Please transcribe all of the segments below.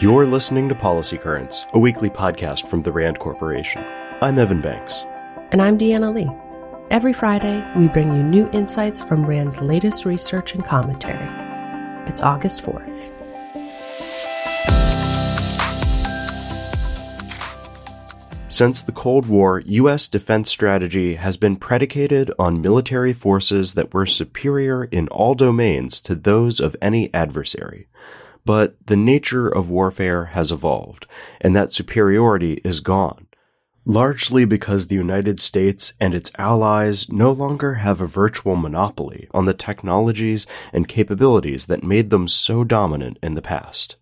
You're listening to Policy Currents, a weekly podcast from the RAND Corporation. I'm Evan Banks. And I'm Deanna Lee. Every Friday, we bring you new insights from RAND's latest research and commentary. It's August 4th. Since the Cold War, U.S. defense strategy has been predicated on military forces that were superior in all domains to those of any adversary. But the nature of warfare has evolved, and that superiority is gone. Largely because the United States and its allies no longer have a virtual monopoly on the technologies and capabilities that made them so dominant in the past.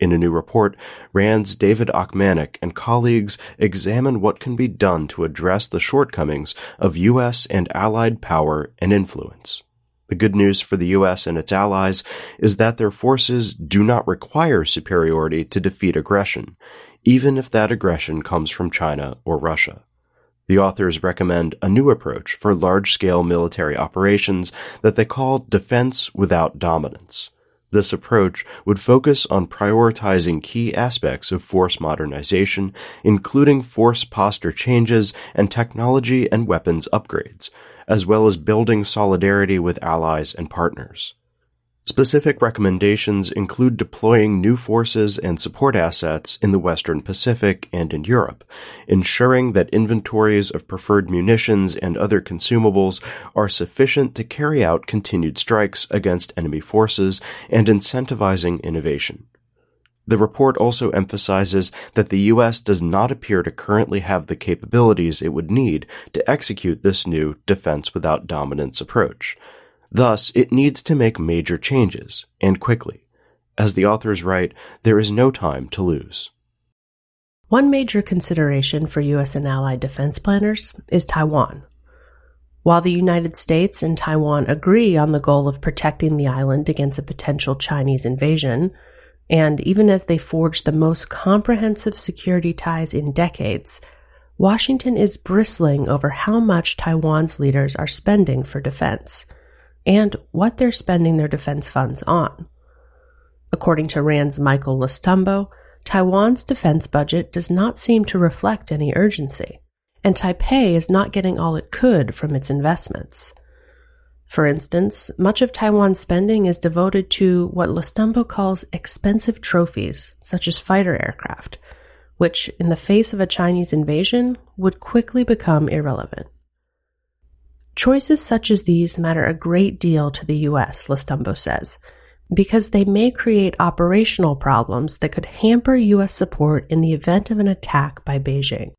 In a new report, RAND's David Ochmanek and colleagues examine what can be done to address the shortcomings of U.S. and allied power and influence. The good news for the US and its allies is that their forces do not require superiority to defeat aggression, even if that aggression comes from China or Russia. The authors recommend a new approach for large scale military operations that they call defense without dominance. This approach would focus on prioritizing key aspects of force modernization, including force posture changes and technology and weapons upgrades, as well as building solidarity with allies and partners. Specific recommendations include deploying new forces and support assets in the Western Pacific and in Europe, ensuring that inventories of preferred munitions and other consumables are sufficient to carry out continued strikes against enemy forces, and incentivizing innovation. The report also emphasizes that the U.S. does not appear to currently have the capabilities it would need to execute this new defense without dominance approach. Thus, it needs to make major changes, and quickly. As the authors write, there is no time to lose. One major consideration for U.S. and allied defense planners is Taiwan. While the United States and Taiwan agree on the goal of protecting the island against a potential Chinese invasion, and even as they forge the most comprehensive security ties in decades, Washington is bristling over how much Taiwan's leaders are spending for defense and what they're spending their defense funds on. According to RAND's Michael Lostumbo, Taiwan's defense budget does not seem to reflect any urgency, and Taipei is not getting all it could from its investments. For instance, much of Taiwan's spending is devoted to what Lostumbo calls expensive trophies, such as fighter aircraft, which, in the face of a Chinese invasion, would quickly become irrelevant. Choices such as these matter a great deal to the US, Lostumbo says, because they may create operational problems that could hamper US support in the event of an attack by Beijing.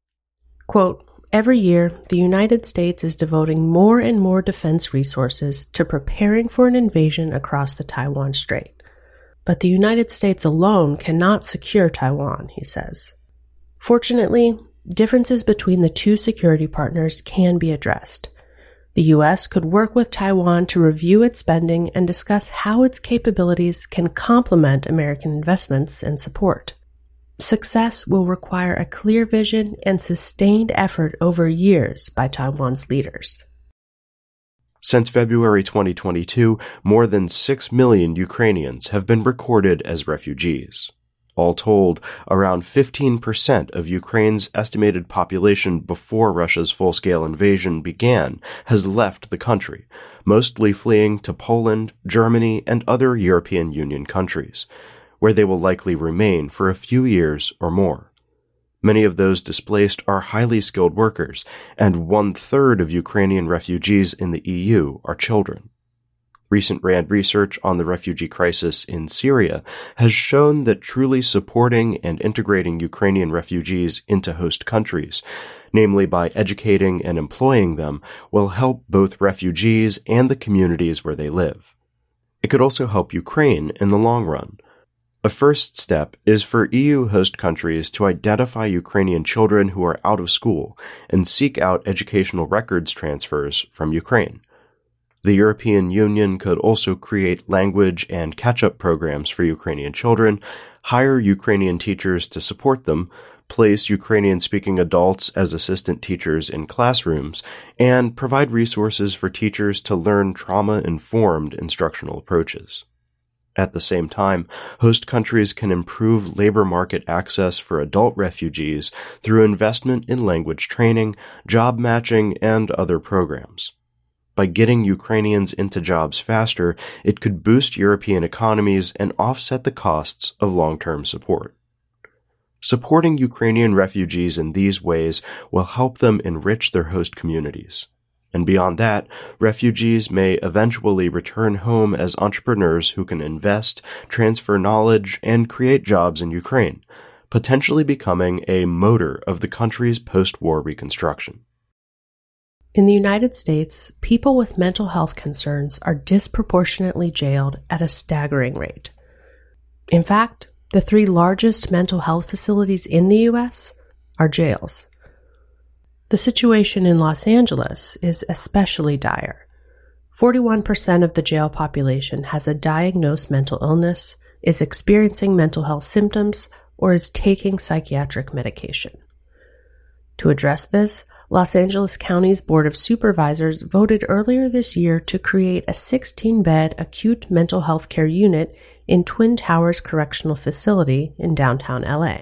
Quote, Every year, the United States is devoting more and more defense resources to preparing for an invasion across the Taiwan Strait. But the United States alone cannot secure Taiwan, he says. Fortunately, differences between the two security partners can be addressed. The U.S. could work with Taiwan to review its spending and discuss how its capabilities can complement American investments and support. Success will require a clear vision and sustained effort over years by Taiwan's leaders. Since February 2022, more than 6 million Ukrainians have been recorded as refugees. All told, around 15% of Ukraine's estimated population before Russia's full-scale invasion began has left the country, mostly fleeing to Poland, Germany, and other European Union countries where they will likely remain for a few years or more. Many of those displaced are highly skilled workers, and one third of Ukrainian refugees in the EU are children. Recent RAND research on the refugee crisis in Syria has shown that truly supporting and integrating Ukrainian refugees into host countries, namely by educating and employing them, will help both refugees and the communities where they live. It could also help Ukraine in the long run. A first step is for EU host countries to identify Ukrainian children who are out of school and seek out educational records transfers from Ukraine. The European Union could also create language and catch-up programs for Ukrainian children, hire Ukrainian teachers to support them, place Ukrainian-speaking adults as assistant teachers in classrooms, and provide resources for teachers to learn trauma-informed instructional approaches. At the same time, host countries can improve labor market access for adult refugees through investment in language training, job matching, and other programs. By getting Ukrainians into jobs faster, it could boost European economies and offset the costs of long-term support. Supporting Ukrainian refugees in these ways will help them enrich their host communities. And beyond that, refugees may eventually return home as entrepreneurs who can invest, transfer knowledge, and create jobs in Ukraine, potentially becoming a motor of the country's post-war reconstruction. In the United States, people with mental health concerns are disproportionately jailed at a staggering rate. In fact, the three largest mental health facilities in the U.S. are jails. The situation in Los Angeles is especially dire. 41% of the jail population has a diagnosed mental illness, is experiencing mental health symptoms, or is taking psychiatric medication. To address this, Los Angeles County's Board of Supervisors voted earlier this year to create a 16 bed acute mental health care unit in Twin Towers Correctional Facility in downtown LA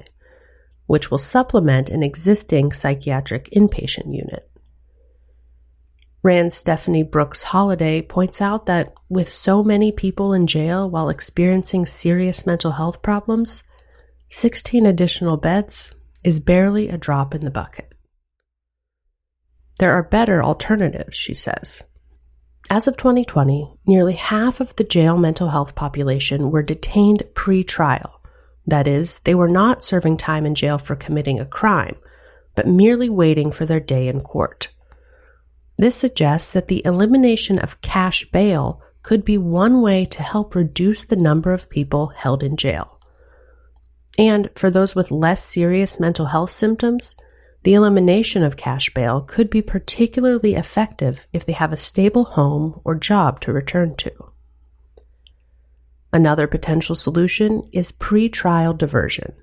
which will supplement an existing psychiatric inpatient unit. RAND's Stephanie Brooks Holliday points out that with so many people in jail while experiencing serious mental health problems, 16 additional beds is barely a drop in the bucket. There are better alternatives, she says. As of 2020, nearly half of the jail mental health population were detained pre trial, that is, they were not serving time in jail for committing a crime, but merely waiting for their day in court. This suggests that the elimination of cash bail could be one way to help reduce the number of people held in jail. And for those with less serious mental health symptoms, the elimination of cash bail could be particularly effective if they have a stable home or job to return to. Another potential solution is pre-trial diversion.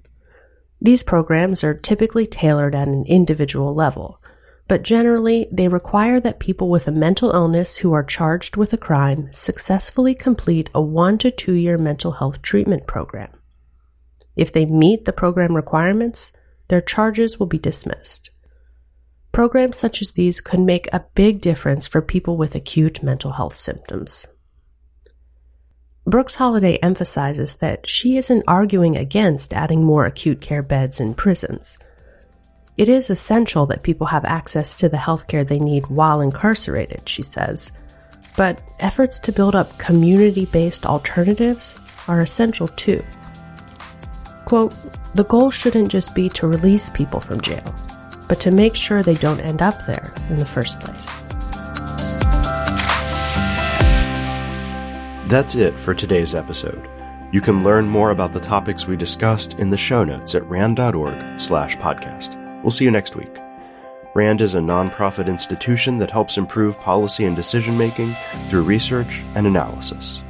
These programs are typically tailored at an individual level, but generally they require that people with a mental illness who are charged with a crime successfully complete a one to two year mental health treatment program. If they meet the program requirements, their charges will be dismissed. Programs such as these could make a big difference for people with acute mental health symptoms. Brooks Holliday emphasizes that she isn't arguing against adding more acute care beds in prisons. It is essential that people have access to the health care they need while incarcerated, she says, but efforts to build up community based alternatives are essential too. Quote, the goal shouldn't just be to release people from jail, but to make sure they don't end up there in the first place. That's it for today's episode. You can learn more about the topics we discussed in the show notes at rand.org slash podcast. We'll see you next week. RAND is a nonprofit institution that helps improve policy and decision making through research and analysis.